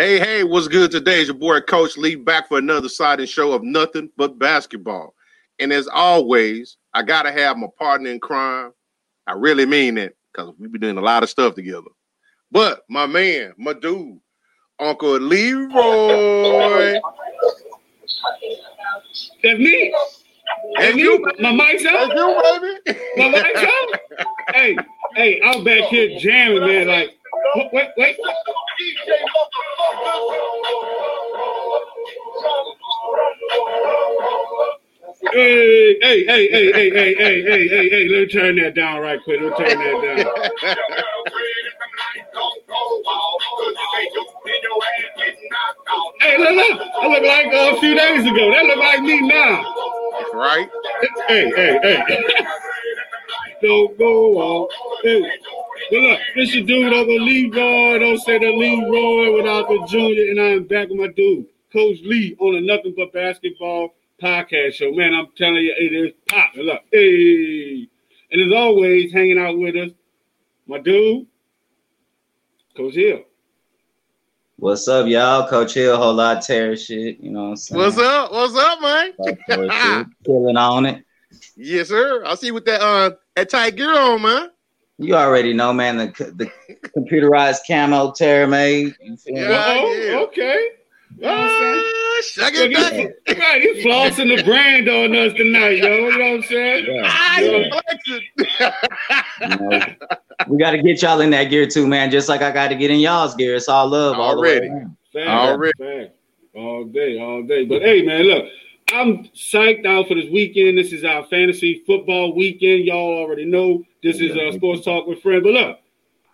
Hey, hey, what's good today? It's your boy Coach Lee back for another side and show of nothing but basketball. And as always, I gotta have my partner in crime. I really mean it because we've been doing a lot of stuff together. But my man, my dude, Uncle Leroy. That's me. That's That's you, me. My mic's That's you, baby. My mic's on. Hey, hey, I'm back here jamming, man. Like, wait, wait, wait. Hey, hey, hey, hey, hey, hey, hey, hey, hey, hey, let me turn that down right quick. Let me turn that down. Hey, look, look. I look like uh, a few days ago. That look like me now. right? Hey, hey, hey. Don't go off. Hey. But look, this your dude over Leroy. Don't say the Leroy without the junior. And I'm back with my dude, Coach Lee, on a Nothing But Basketball podcast show. Man, I'm telling you, it is popping. Look, hey. And as always, hanging out with us, my dude, Coach Hill. What's up, y'all? Coach Hill, whole lot of terror shit. You know what I'm saying? What's up? What's up, man? That sort of shit. Killing on it. Yes, sir. I see you with that uh that tight gear on, man. You already know, man. The the computerized camo terror made. Me? Yeah. oh, yeah. okay. You know what I'm saying? Shut Look, it back. right, he's flossing the brand on us tonight, yo. You know what I'm saying? Yeah, Ah, yeah. you flexing. You know, we got to get y'all in that gear too, man. Just like I got to get in y'all's gear. It's all love all the way Already. around. Already. fact. All day, all day. But hey, man, look, I'm psyched out for this weekend. This is our fantasy football weekend. Y'all already know this is a Sports Talk with Friends. But look,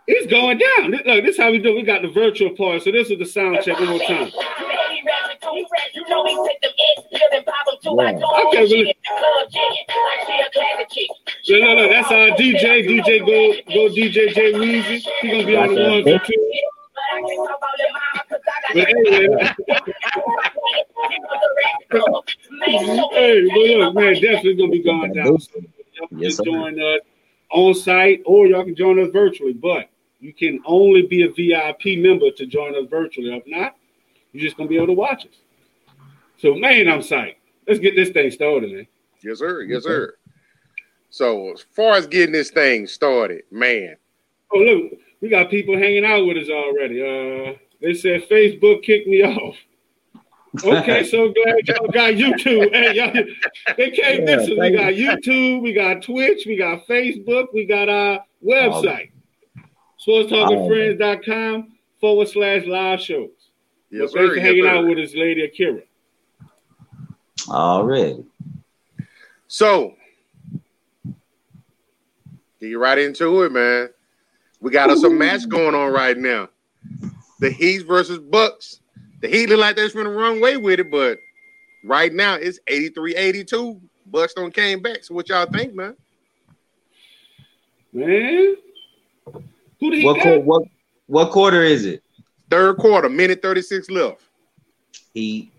it's going down. Look, this is how we do. We got the virtual part. So this is the sound check one more time. Okay, So no, no, no. that's our DJ. DJ go go DJ J Weezy. He gonna be on the ones and two. But anyway, hey, but look, man, definitely gonna be going down. So y'all can Yes, sir. join us on site or y'all can join us virtually. But you can only be a VIP member to join us virtually. If not, you're just gonna be able to watch us. So man, I'm psyched. Let's get this thing started, man. Yes, sir. Yes, sir. So as far as getting this thing started, man. Oh look, we got people hanging out with us already. Uh, they said Facebook kicked me off. Okay, so glad y'all got YouTube. Hey, y'all, they came Yeah, this. We got YouTube, we got Twitch, we got Facebook, we got our website, sportstalkwithfriends.com forward slash live shows. Yes, But sir. thanks for Yes, hanging sir. out with us, Lady Akira. Already. So get right into it, man. We got us a match going on right now. The Heat versus Bucks. The Heat look like they're gonna run away with it, but right now it's 83-82. Bucks don't came back. So what y'all think, man? Man, who did he What got? qu- what what quarter is it? Third quarter, minute 36 left. He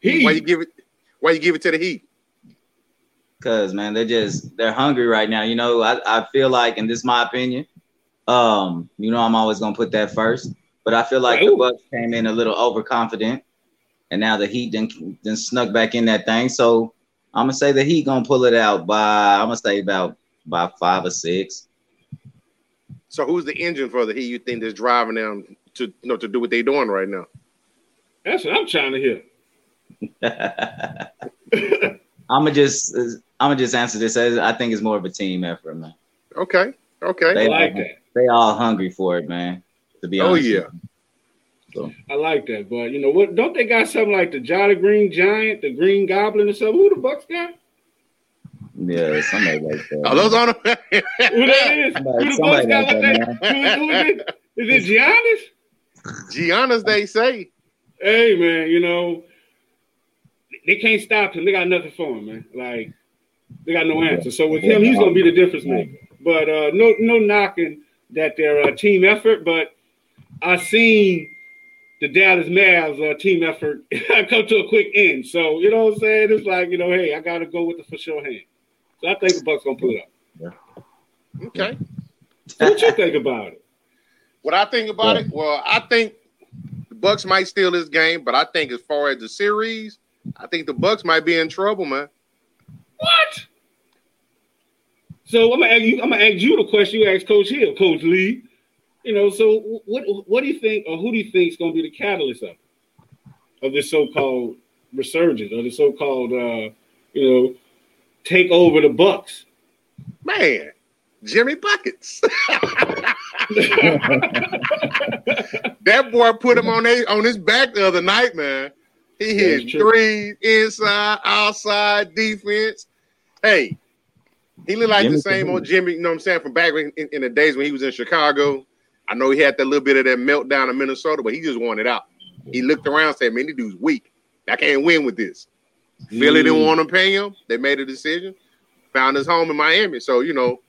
He. Why you give it why you give it to the Heat? Cause man, they're just they're hungry right now. You know, I, I feel like, and this is my opinion. Um, you know, I'm always gonna put that first, but I feel like the Ooh. Bucks came in a little overconfident, and now the Heat then then snuck back in that thing. So I'm gonna say the Heat gonna pull it out by I'm gonna say about by five or six. So who's the engine for the Heat you think that's driving them to you know to do what they're doing right now? That's what I'm trying to hear. I'm gonna just I'm gonna just answer this I think it's more of a team effort, man. Okay. Okay. I They like all, that. they all hungry for it, man. To be honest. Oh honest. yeah. I like that. But you know what? Don't they got something like the Jolly Green Giant, the Green Goblin, or something? Who the Bucks got? Yeah, somebody like that. Are those on them? Who that is? Somebody- who the Bucks got? like What that, they, who, who is it? Is it Giannis? Giannis, they say. Hey man, you know they can't stop him. They got nothing for him, man. Like they got no answer. So with him, he's gonna be the difference maker. But uh, no, no knocking that they're a team effort. But I seen the Dallas Mavs uh, team effort come to a quick end. So you know what I'm saying? It's like you know, hey, I gotta go with the for sure hand. So I think the Bucks gonna pull it up. Okay. So what you think about it? What I think about Yeah. it, well, I think the Bucks might steal this game, but I think as far as the series, I think the Bucks might be in trouble, man. What? So I'm gonna ask you. I'm gonna ask you the question you asked Coach Hill, Coach Lee. You know, so what? What do you think, or who do you think is going to be the catalyst of of this so-called resurgence, or the so-called, uh, you know, take over the Bucks? Man, Jimmy Buckets. that boy put him on a, on his back the other night, man. He hit three inside, outside, defense. Hey, he looked like Jimmy the same old Jimmy, you know what I'm saying, from back in, in, in the days when he was in Chicago. I know he had that little bit of that meltdown in Minnesota, but he just wanted out. He looked around and said, Man, this dude's weak. I can't win with this. Philly didn't Mm. want to pay him. They made a decision, found his home in Miami. So, you know,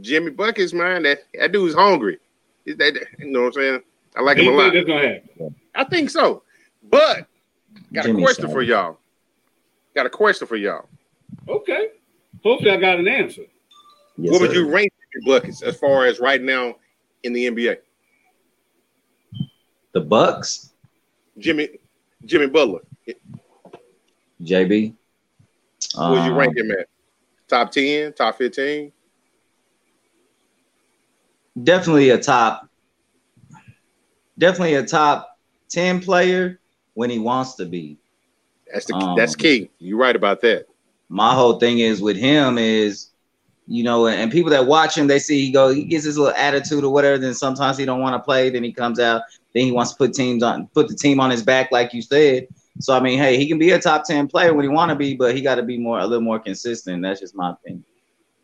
Jimmy Buckets, man, that, that dude's hungry. Is that, you know what I'm saying? I like Do him a lot. that's gonna happen? I think so. But got Jimmy a question Side. for y'all. Got a question for y'all. Okay. Hopefully, I got an answer. Yes, what would sir. you rank Jimmy Buckets as far as right now in the NBA? The Bucks, Jimmy Jimmy Butler. JB. What would you Um, rank him at? Top 10, top 15? Definitely a top. Definitely a top ten player when he wants to be. That's the Um, that's key. You're right about that. My whole thing is with him is you know and people that watch him they see he go he gets his little attitude or whatever then sometimes he don't want to play then he comes out then he wants to put teams on put the team on his back like you said so i mean hey he can be a top 10 player when he want to be but he got to be more a little more consistent that's just my opinion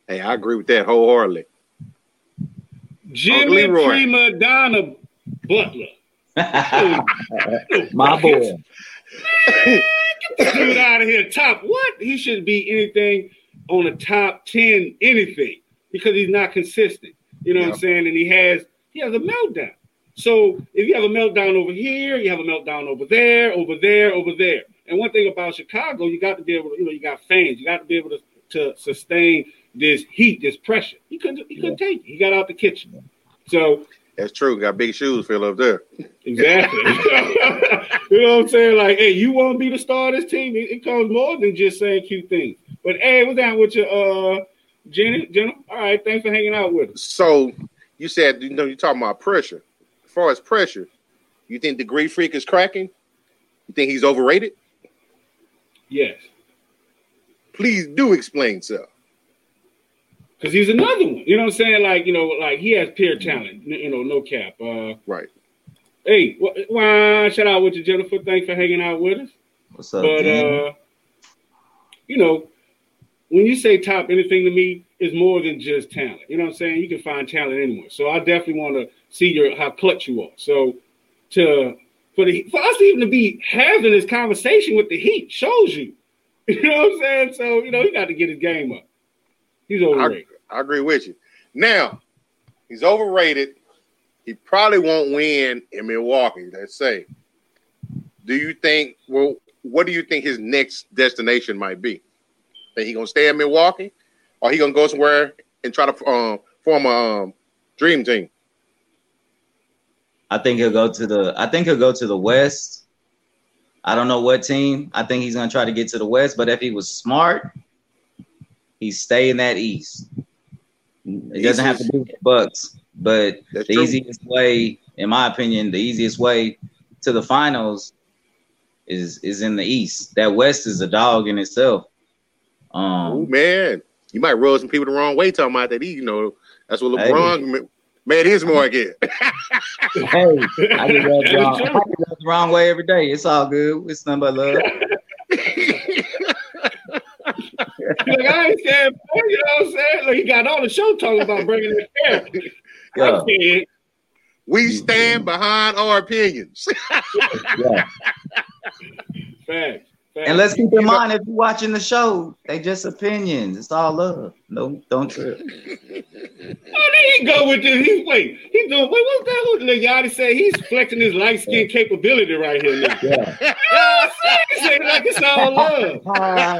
Hey, I agree with that wholeheartedly. Jimmy Leroy. Prima Donna Butler. My boy. dude out of here. Top what? He should be anything on the top 10, anything, because he's not consistent. You know what I'm saying? And he has he has a meltdown. So if you have a meltdown over here, you have a meltdown over there, over there, over there. And one thing about Chicago, you got to be able to, you know, you got fans, you got to be able to, to sustain this heat, this pressure. He couldn't he couldn't take it. He got out the kitchen. So That's true. Got big shoes fill up there. Exactly. you know what I'm saying? Like, hey, you want to be the star of this team? It, it comes more than just saying cute things. But hey, what's down with your uh Jenny? Jenna? All right, thanks for hanging out with us. So you said you know you're talking about pressure. As far as pressure, you think the Greek Freak is cracking? You think he's overrated? Yes. Please do explain so. Because he's another one. You know what I'm saying? Like, you know, like he has pure talent. You know, no cap. Uh Right. hey, wh- why shout out with you, Jennifer. Thanks for hanging out with us. what's up But uh, you know, when you say top anything to me, is more than just talent. You know what I'm saying? You can find talent anywhere. So I definitely want to see your how clutch you are. So to for the for us even to be having this conversation with the Heat shows you. You know what I'm saying? So you know he got to get his game up. He's overrated. I agree with you. Now, he's overrated. He probably won't win in Milwaukee, let's say. Do you think, well, what do you think his next destination might be? Think he gonna stay in Milwaukee? Or he gonna go somewhere and try to um, form a um, dream team? I think he'll go to the. I think he'll go to the West. I don't know what team. I think he's gonna try to get to the West. But if he was smart, he's stay in that East. It doesn't have to be with the Bucks, but That's the true. easiest way, in my opinion, the easiest way to the finals is is in the East. That West is a dog in itself. Oh Um, man, you might rub some people the wrong way talking about that. He, you know, that's what Hey. LeBron ma- made his mark at. Hey, I get rubbed wrong. I get rubbed the wrong way every day. It's all good. It's nothing but love. Like, I ain't scared. You know what I'm saying? Like he got all the show talking about bringing his hair. Yeah. I'm we stand behind our opinions. Yeah. Facts. Facts. And let's keep in mind, if you're watching the show, they just opinions. It's all love. No, don't trip. Oh, there he go with this. He's wait. He's doing. Wait, what's that? What Lil Yachty say? He's flexing his light skin capability right here. Now. Yeah. You know I'm saying? Like it's all love.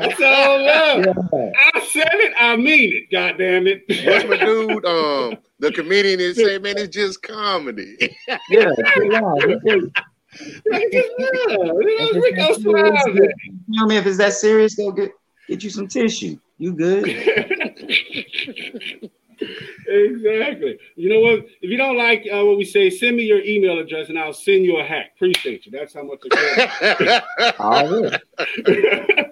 It's all love. yeah. I said it, I mean it. God damn it. What's my dude? Um, the comedian is saying, man, it's just comedy. Yeah, chill out. It's just- Like, just, yeah, you know, if it's Rico that serious, Suave. get- You know me, if it's that serious, go get get you some tissue. You good? exactly. You know what? If you don't like uh, what we say, send me your email address and I'll send you a hack. Appreciate you. That's how much I All right.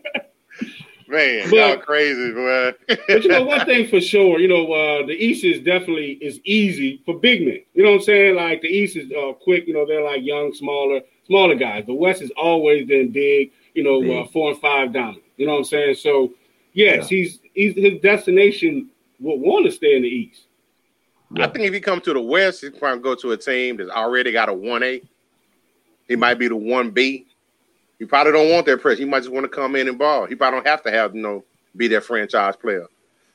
care. man, But- y'all crazy, boy. but you know, one thing for sure, you know, uh, the East is definitely is easy for big men. You know what I'm saying? Like the East is uh, quick. You know, they're like young, smaller, smaller guys. The West has always been big. You know, uh, four and five dominant. You know what I'm saying? So yes, he's he's his destination would want to stay in the East. I think if he comes to the West, he's probably go to a team that's already got a one A. He might be the one B. He probably don't want that pressure. He might just want to come in and ball. He probably don't have to have you know be that franchise player.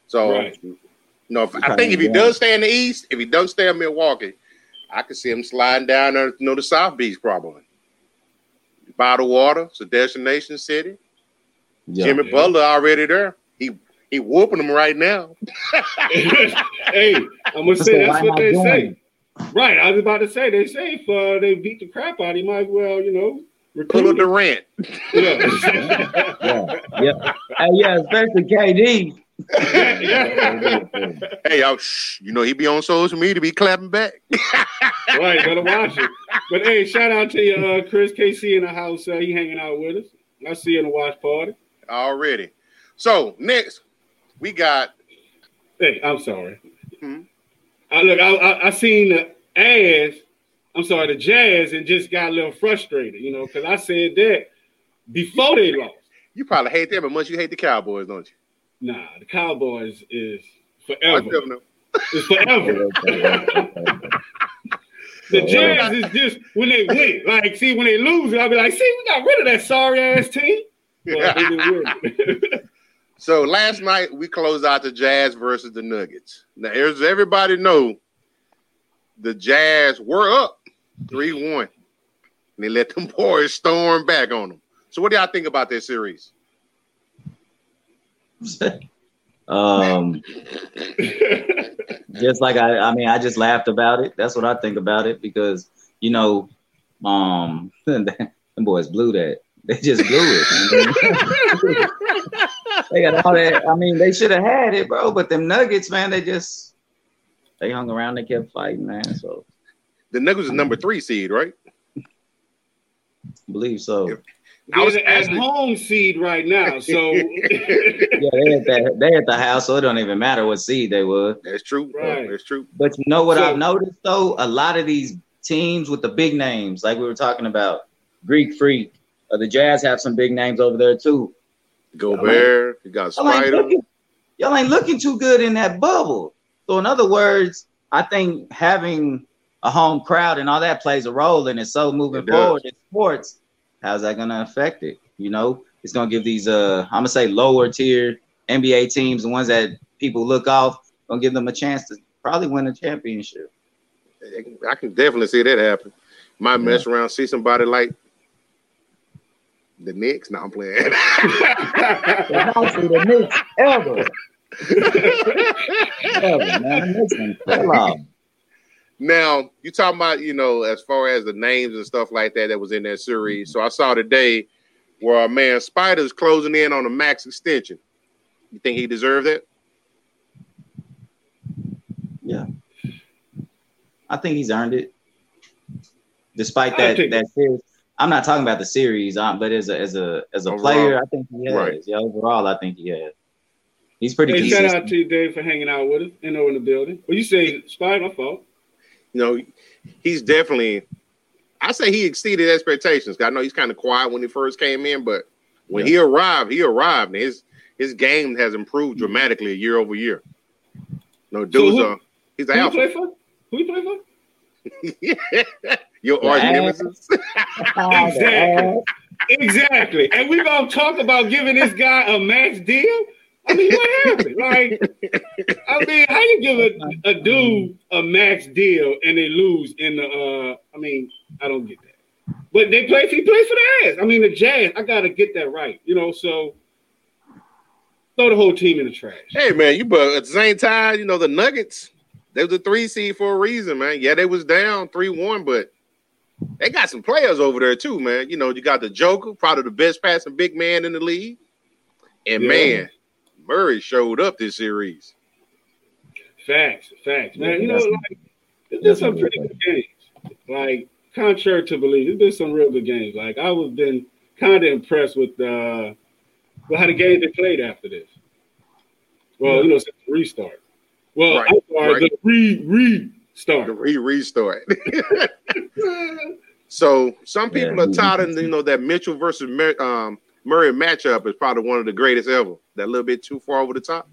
So Right. you know, if, I think if he does stay in the East, if he doesn't stay in Milwaukee, I could see him sliding down to you know, the South Beach probably. By the water, it's a destination city. Yeah. Jimmy Yeah. Butler already there. He he whooping them right now. hey, I'm gonna say why that's what they join say. Right, I was about to say they say if uh, they beat the crap out, he might as well, you know, Pull a recruit him. Durant. Yeah. Yeah, yeah, Hey, yeah, especially KD. Hey, y'all, shh, you know he be on social media, be clapping back. right, better watch it. But hey, shout out to you, uh, Chris KC in the house. Uh, he hanging out with us. I see you in the watch party. Already. So next, we got Hey, I'm sorry. Hmm. I look, I, I, I seen the ass. I'm sorry, the Jazz, and just got a little frustrated, you know, because I said that before they lost. you probably hate them, but much you hate the Cowboys, don't you? Nah, the Cowboys is forever. It's forever. The Jazz is just when they win. Like, see, when they lose, I'll be like, see, we got rid of that sorry ass team. Well, they didn't win. So last night we closed out the Jazz versus the Nuggets. Now, as everybody know, the Jazz were up three one, and they let them boys storm back on them. So, what do y'all think about this series? um, just like I, I mean, I just laughed about it. That's what I think about it because you know, um, them boys blew that. They just blew it. they got all that. I mean, they should have had it, bro. But them Nuggets, man, they just they hung around. They kept fighting, man. So The Nuggets is number three seed, right? believe so. I was They're at actually- home seed right now, so Yeah, they at that. They at the house, so it don't even matter what seed they were. That's true. Right. That's true. But you know what So- I've noticed though? A lot of these teams with the big names, like we were talking about, Greek Freak, uh, the Jazz have some big names over there too. Gobert, you got Y'all Spider. y'all ain't looking too good in that bubble. So in other words, I think having a home crowd and all that plays a role in it. So moving It forward in sports, how's that gonna affect it? You know, it's gonna give these uh I'm gonna say lower tier NBA teams, the ones that people look off, gonna give them a chance to probably win a championship. I can definitely see that happen. Might mess around, see somebody like the Knicks. No, I'm playing. the Knicks ever. ever, man. The Knicks done fell off. Now you talking about you know as far as the names and stuff like that that was in that series. So I saw today where our man Spider's closing in on a max extension. You think he deserved it? Yeah. I think he's earned it. Despite that that series. I'm not talking about the series, um, but as a as a as a Overall. player, I think he has. Right. Yeah, overall, I think he has. He's pretty hey, shout out to you, Dave, for hanging out with us. You know, in the building. Well, you say Spider, my fault. You know, he's definitely. I say he exceeded expectations. I know he's kind of quiet when he first came in, but when he arrived, he arrived. And his his game has improved dramatically year over year. No, dude's who- uh, he's Who an you alpha. play for? Who you play for? Your The arch nemesis. Exactly. Exactly. And we gonna talk about giving this guy a max deal. I mean, what happened? Like, I mean, how you give a, a dude a max deal and they lose in the? uh I mean, I don't get that. But they play. He plays for the ass. I mean, the Jazz. I gotta get that right. You know, so throw the whole team in the trash. Hey man, you but at the same time, you know the Nuggets, they was a three seed for a reason, man. Yeah, they was down three one, but they got some players over there too, man. You know, you got the Joker, probably the best passing big man in the league, and Yeah. man, Murray showed up this series. Facts, facts, man. You know, like it's been some pretty good games. Like contrary to belief, it's been some real good games. Like I was been kind of impressed with uh with how the games they played after this. Well, you know, since the restart. Well, Right, I'm sorry, right. the re restart. The restart. re restart. so some people Yeah, are we- touting, you know, that Mitchell versus Mur- um, Murray matchup is probably one of the greatest ever. That little bit too far over the top.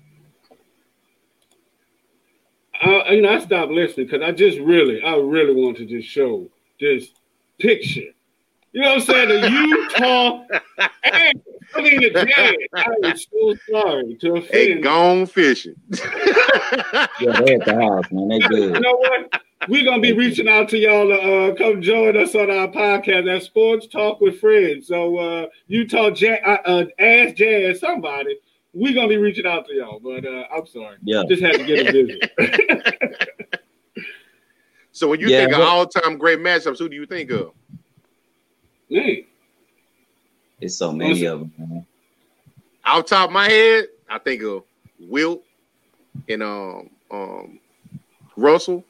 I, you know, I stopped listening because I just really, I really want to just show this picture. You know what I'm saying? The Utah, and, I mean the Jazz. I am so sorry to Hey, offend. gone fishing. Yeah, they at the house, man. They good. You know what? We're gonna be reaching out to y'all to uh, come join us on our podcast at Sports Talk with Friends. So uh, Utah Jazz, uh, uh, Ask Jazz, somebody. We're gonna be reaching out to y'all, but uh, I'm sorry. Yeah. Just had to get a visit. so when you Yeah, think of all time great matchups, who do you think of? Man, It's so many of them, man. Off top of my head, I think of Wilt and um um Russell.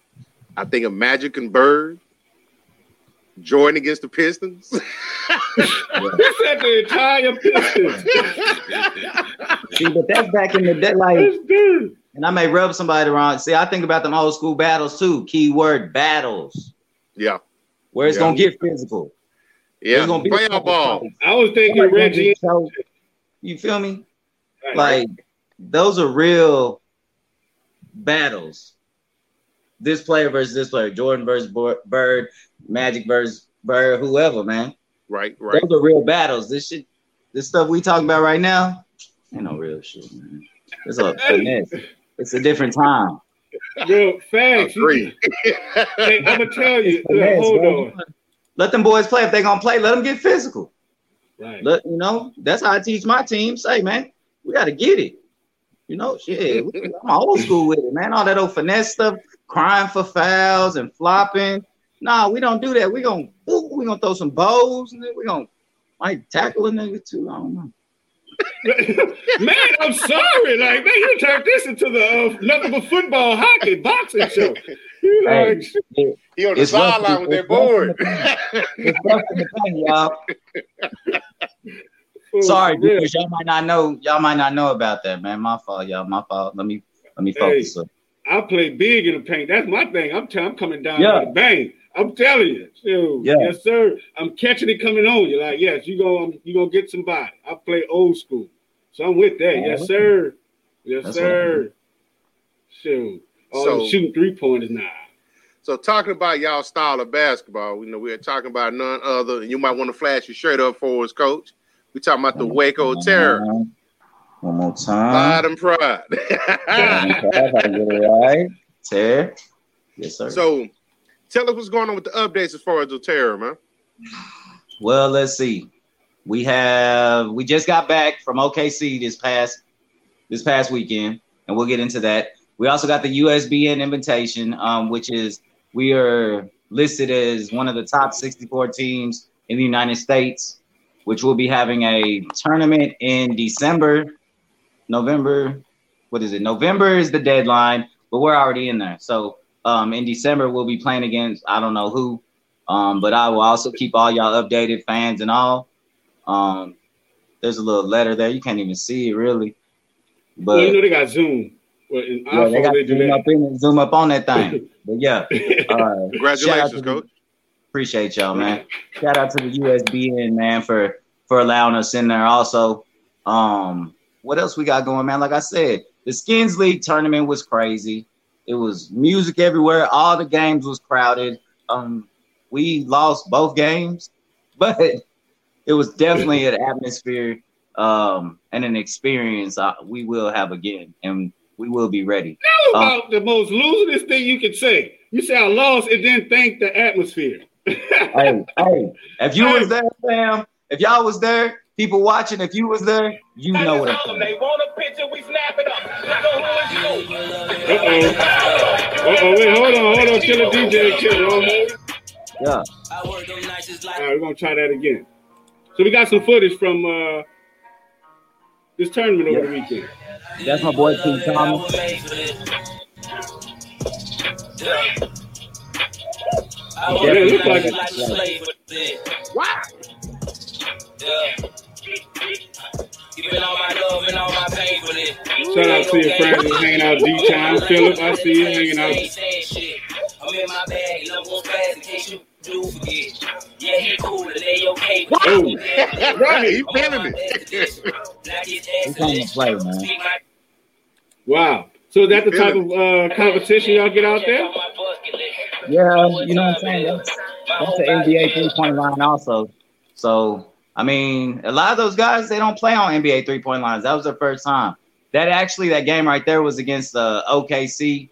I think of Magic and Bird. Jordan against the Pistons. he said the entire Pistons. See, but that's back in the day, like, And I may rub somebody wrong. See, I think about them old school battles too. Keyword battles, yeah, where it's Yeah. gonna get physical. yeah. There's gonna be a Playoff ball. fights. I was thinking Somebody Reggie. get. You feel me? Right. Like those are real battles. This player versus this player, Jordan versus Bird, Magic versus Bird, whoever, man. Right, right. Those are real battles. This shit, this stuff we talking about right now, ain't no real shit, man. It's a finesse. It's a different time. Real facts. Agree. Hey, I'm gonna tell you. Finesse, hold bro. on. Let them boys play. If they gonna play, let them get physical. Right. Let you know. That's how I teach my team. Say, man, we gotta get it. You know, shit. I'm old school with it, man. All that old finesse stuff, crying for fouls and flopping. Nah, we don't do that. We gonna ooh, we gonna throw some bows and then we're gonna might tackle a nigga too. I don't know. man, I'm sorry. Like, man, you turned this into the uh, nothing but football, hockey, boxing show. You Hey, like, it- He on the sideline with that it's rough in board. it's rough in the paint, y'all. Sorry, for because y'all might not know. Y'all might not know about that, man. My fault, y'all. My fault. Let me let me focus. up. I play big in the paint. That's my thing. I'm telling. I'm coming down Yeah. with a bang. I'm telling you. Shoot. Yeah. Yes, sir. I'm catching it coming on You're Like, yes, you go. You gonna get somebody. I play old school, so I'm with that. Yes, oh, sir. Yes, That's sir. Shoot. Oh, So- shooting three pointers now. So talking about y'all style of basketball, you know, we're talking about none other, and you might want to flash your shirt up for us, coach. We talking about the Waco Terror. Uh-huh. One more Pride time. and pride. If I get it right. Tear. Yes, sir. so tell us what's going on with the updates as far as the terror, man. Well, let's see. We have we just got back from OKC this past this past weekend, and we'll get into that. We also got the USBN invitation, um, which is we are listed as one of the top 64 teams in the United States, which will be having a tournament in December, November. What is it? November is the deadline, but we're already in there. So um, in December we'll be playing against I don't know who, um, but I will also keep all y'all updated, fans and all. Um, there's a little letter there. You can't even see it really, but well, you know they got Zoom. Well, yeah, they got they zoom up, in, zoom up on that thing. But yeah, uh, Congratulations, to the- coach. Appreciate y'all, man. Shout out to the USBN man for for allowing us in there. Also, um, what else we got going, man? Like I said, the Skins League tournament was crazy. It was music everywhere. All the games was crowded. Um, we lost both games, but it was definitely an atmosphere um, and an experience uh, we will have again, and we will be ready. That was about the most losingest thing you could say. You say I lost and then thank the atmosphere. hey, hey, if you was there, fam, if y'all was there, people watching, if you was there, you know what I'm saying. They want a picture, we snap it up. Nigga, who is you? Uh-oh. Uh-oh, wait, hold on, hold on, killer DJ, killer. Hold on. Yeah. I work them nights just like All right, we're gonna try that again. So we got some footage from uh this tournament over the weekend. That's my boy King Thomas. I Yeah, it look like like it. a slave with it. All my love and all my pain for this. Shout out to your friends who's hanging out D time. Philip, I see you hanging out. I'm in my bag, love goes fast in case you do forget. Yeah, he cool, and they okay. Oh, Right, he feeling it. He's trying to play, man. wow. So is that the type of uh, competition y'all get out there? Yeah, you know what I'm saying? That's, that's the NBA three point line also. So I mean, a lot of those guys they don't play on NBA three point lines. That was their first time. That actually that game right there was against the OKC,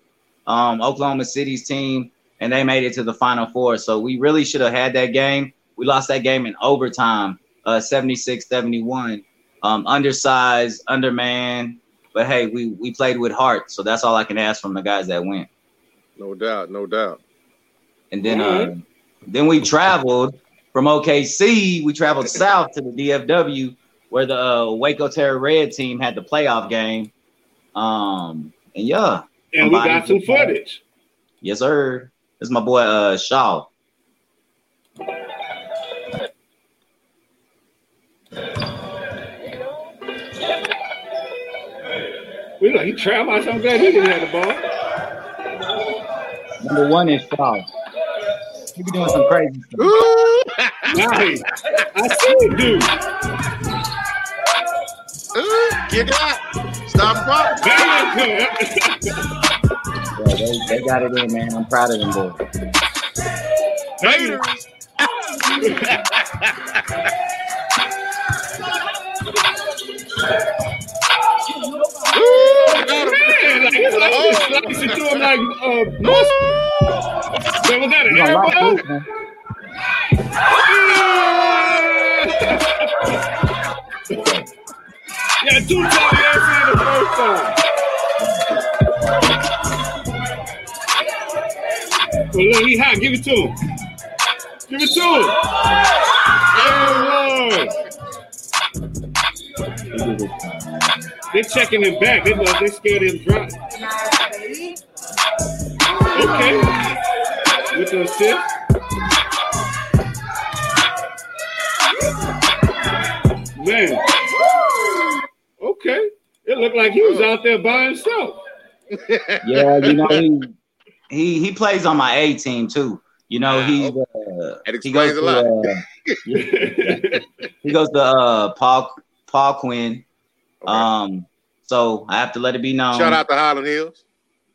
um, Oklahoma City's team, and they made it to the final four. So we really should have had that game. We lost that game in overtime, uh 76-71. Um, undersized, undermanned. But hey, we we played with heart, so that's all I can ask from the guys that went. No doubt, no doubt. And then uh, then we traveled from OKC. We traveled south to the DFW, where the uh, Waco Terror Red team had the playoff game. Um, and yeah, And we got some footage. yes, sir. It's my boy uh Shaw. We like he traveled. I'm glad he didn't have the ball. Number one is Shaw. He be doing some crazy stuff. Ooh, Nice. I see it, dude. ooh, kick it out. Stop the clock. Yeah, they, they got it in, man. I'm proud of them boys. Haters. Ooh, got him. Man, like, it's like just slicing through him like uh, mustard. So was that an You two answer the first. Well, look, he hot. Give it to him. Give it to him. There it was. They checking him back. They they scared him drop. Okay. With the assist. Man. Okay. It looked like he was out there by himself. Yeah, you know he he he plays on my A team too. You know he's uh, he goes explains a to, lot. uh, he goes to uh, Paul Paul Quinn. Um, so I have to let it be known. Shout out to Highland Hills.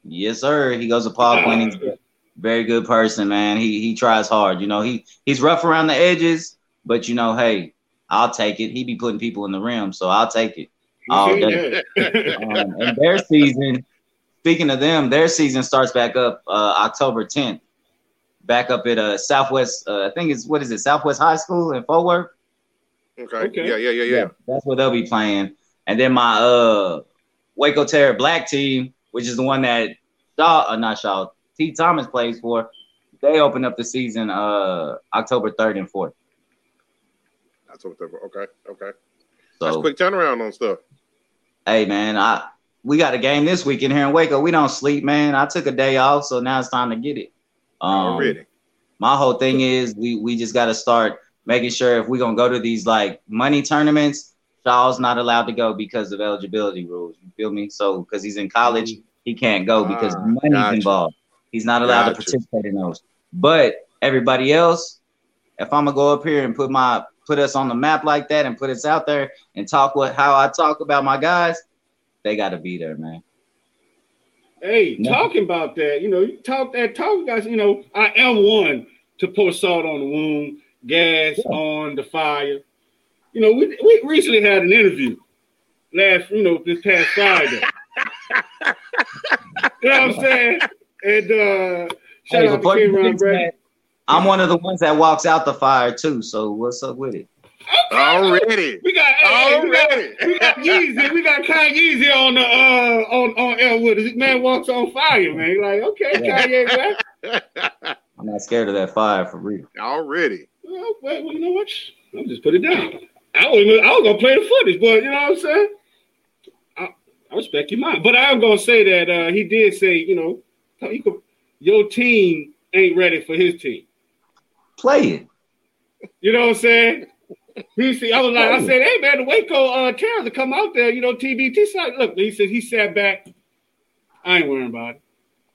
Yes, sir. He goes to Paul Quinn. He's a very good person, man. He he tries hard. You know, he he's rough around the edges, but you know, hey, I'll take it. He be putting people in the rim, so I'll take it. All day. Um, and their season, speaking of them, their season starts back up uh, October 10th. Back up at uh, Southwest, uh, I think it's what is it, Southwest High School in Fort Worth. Okay. Okay. Yeah, yeah, yeah, yeah. that's where they'll be playing. And then my uh Waco Terror Black team, which is the one that Shaw, uh, not Shaw, T. Thomas plays for, they open up the season uh October 3rd and 4th. That's what they're okay, okay. That's So quick turnaround on stuff. Hey man, I we got a game this weekend here in Waco. We don't sleep, man. I took a day off, so now it's time to get it. Um, Already. my whole thing is we we just got to start making sure if we're gonna go to these like money tournaments, Shaw's not allowed to go because of eligibility rules. You feel me? So because he's in college, he can't go because Ah, money's gotcha. involved. He's not allowed to participate in those. But everybody else, if I'm gonna go up here and put my put us on the map like that and put us out there and talk what how I talk about my guys, they got to be there, man. Hey, No. talking about that, you know, you talk that talk, guys. You know, I am one to pour salt on the wound, gas Yeah. on the fire. You know, we we recently had an interview last, you know, this past Friday. you know what I'm saying? And uh, shout Hey, out to King Ron that, I'm one of the ones that walks out the fire too. So what's up with it? Already. We got hey, we got Already. we got Yeezy. We got Kanye on the uh on on Elwood. This man walks on fire, man. Like, okay, Yeah. Kanye, man. I'm not scared of that fire for real. Already. Well, well, well, you know what? I'll just put it down. I was I was gonna play the footage, but you know what I'm saying. I, I respect your mind, but I'm gonna say that uh, he did say, you know, you could, your team ain't ready for his team. Play it. You know what I'm saying? He see, I was like, I said, hey man, the Waco uh Terrors to come out there, you know, TBT side. Look, he said he sat back. I ain't worrying about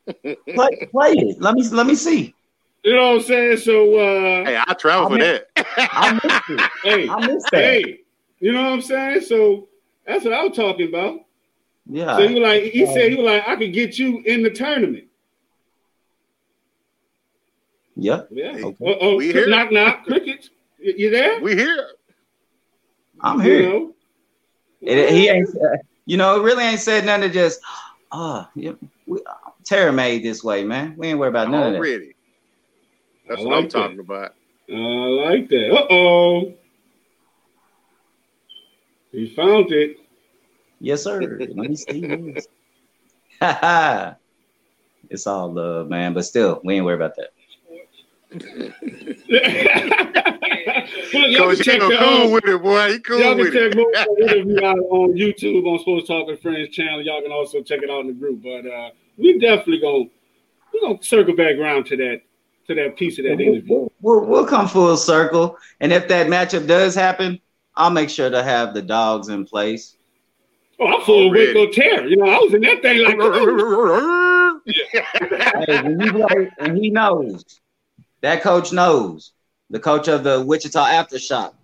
it. Play, play it. Let me let me see. You know what I'm saying? So uh Hey, I travel for I that. I missed it. hey, I missed that. hey, you know what I'm saying? So that's what I was talking about. Yeah. So he was like, he said he was like, I could get you in the tournament. Yeah. Yeah. Okay. Uh oh, We here. knock knock, crickets. You you there? we here. I'm You here. know? It, he ain't. You know, it really ain't said nothing. To just, oh, yeah, we, Terror made this way, man. We ain't worried about none of that. Already. That's I what I'm like that. talking about. I like that. Uh oh. He found it. Yes, sir. Let me see this. Ha ha. It's all love, man. But still, we ain't worried about that. Well, look, y'all Coach, can check he the, cool um, with it, boy. He cool Y'all can check it. more of the interview out on YouTube on Sports Talk with Friends channel. Y'all can also check it out in the group. But uh, we definitely gonna we gonna circle back around to that to that piece of that interview. We'll, we'll, we'll come full circle. And if that matchup does happen, I'll make sure to have the dogs in place. Oh, I'm full of Already. Waco Terror. You know, I was in that thing like, hey, when you play, and he knows. That coach knows. The coach of the Wichita Aftershock.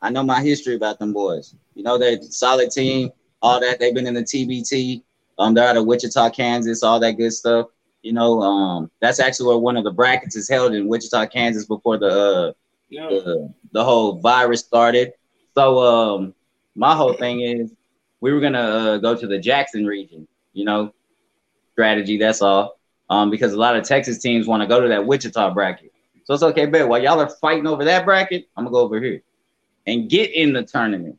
I know my history about them boys. You know, they're a solid team, all that. They've been in the TBT. Um, they're out of Wichita, Kansas, all that good stuff. You know, um, that's actually where one of the brackets is held in Wichita, Kansas before the uh, No. the, the whole virus started. So um, my whole thing is we were gonna uh, go to the Jackson region, you know, strategy. That's all. Um, because a lot of Texas teams want to go to that Wichita bracket. So it's okay, bet while y'all are fighting over that bracket, I'm gonna go over here and get in the tournament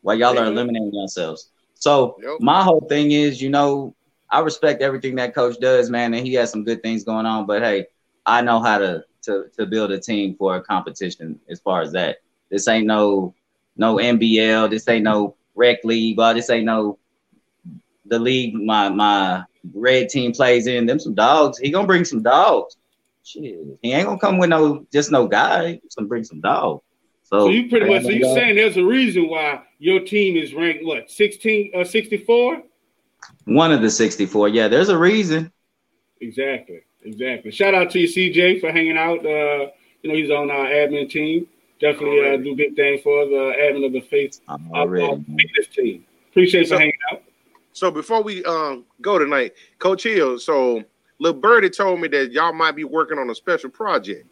while y'all are eliminating yourselves. So Yep. my whole thing is, you know, I respect everything that coach does, man, and he has some good things going on. But hey, I know how to to to build a team for a competition as far as that. This ain't no no NBL. This ain't no rec league. But this ain't no the league my my red team plays in. Them some dogs. He gonna bring some dogs. Shit, he ain't gonna come with no just no guy. He's gonna bring some dogs. So, So you pretty much so you Yeah. saying there's a reason why your team is ranked what 16 uh 64? one of the sixty four. Yeah, there's a reason. Exactly, exactly. Shout out to you, CJ, for hanging out. Uh, you know, he's on our admin team. Definitely uh, Already. do big things for the uh, admin of the faith I'm our, our already. fitness team. Appreciate you So- for hanging out. So before we um go tonight, Coach Hill, so Lil Birdie told me that y'all might be working on a special project.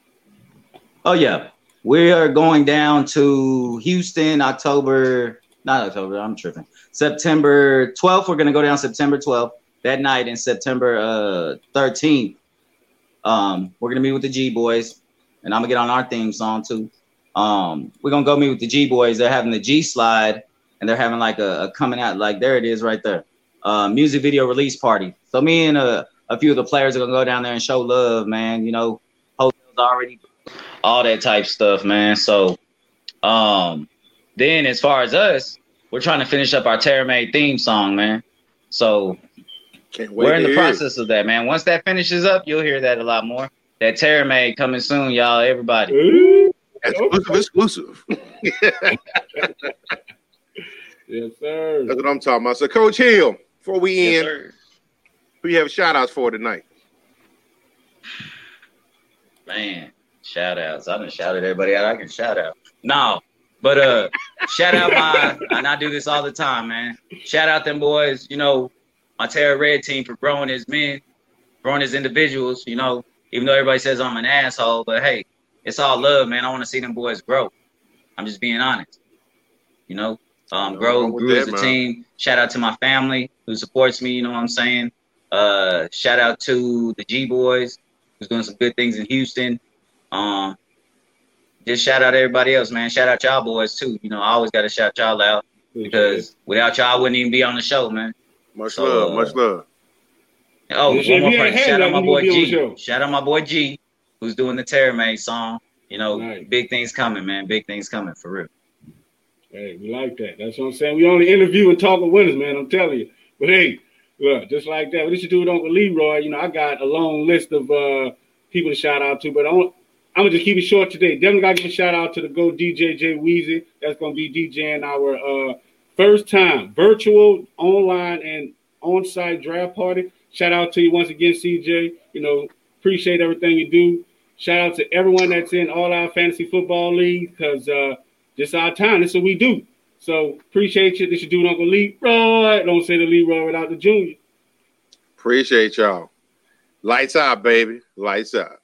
Oh yeah, we are going down to Houston October, not October. I'm tripping. September 12th. We're gonna go down September 12th that night, and September uh 13th. Um, we're gonna meet with the G Boys, and I'm gonna get on our theme song too. Um, we're gonna go meet with the G Boys. They're having the G Slide, and they're having like a, a coming out like there it is right there. Uh, music video release party. So me and uh, a few of the players are gonna go down there and show love, man. You know, hotels already all that type stuff, man. So, um, then as far as us, we're trying to finish up our Terror Made theme song, man. So we're in the process of that, man. Once that finishes up, you'll hear that a lot more. That Terror Made coming soon, y'all. Everybody. Ooh, Exclusive, exclusive. yes, sir. That's what I'm talking about. So, Coach Hill, before we Yes, end, sir. Who you have shout outs for tonight? Man, shout outs. I done shouted everybody out. I can shout out. No, but uh shout out my and I do this all the time, man. Shout out them boys, you know, my Terror Red team for growing as men, growing as individuals, you know, even though everybody says I'm an asshole, but hey, it's all love, man. I want to see them boys grow. I'm just being honest. You know, um, grow, grew that, as a man. team. Shout out to my family who supports me, you know what I'm saying? Uh shout out to the G boys who's doing some good things in Houston. Um, just shout out everybody else, man. Shout out y'all boys too. You know, I always got to shout y'all out because without y'all, I wouldn't even be on the show, man. Much So, love, uh, much love. Oh, If one more person. Shout out my boy you be on the show. G. Shout out my boy G, who's doing the Terror Made song. You know, Right. big things coming, man. Big things coming for real. Hey, we like that. That's what I'm saying. We only interview and talk with winners, man. I'm telling you. But hey, look, just like that. It on with Uncle Leroy? You know, I got a long list of uh, people to shout out to, but I want, I'm gonna just keep it short today. Definitely gotta give a shout out to the Go DJ Jay Weezy. That's gonna be DJing our uh, first time virtual, online, and on-site draft party. Shout out to you once again, CJ. You know, appreciate everything you do. Shout out to everyone that's in all our fantasy football leagues because uh, this our time. This is what we do. So appreciate you. This your dude, Uncle Leroy. Don't say the Leroy without the Junior. Appreciate y'all. Lights out, baby. Lights out.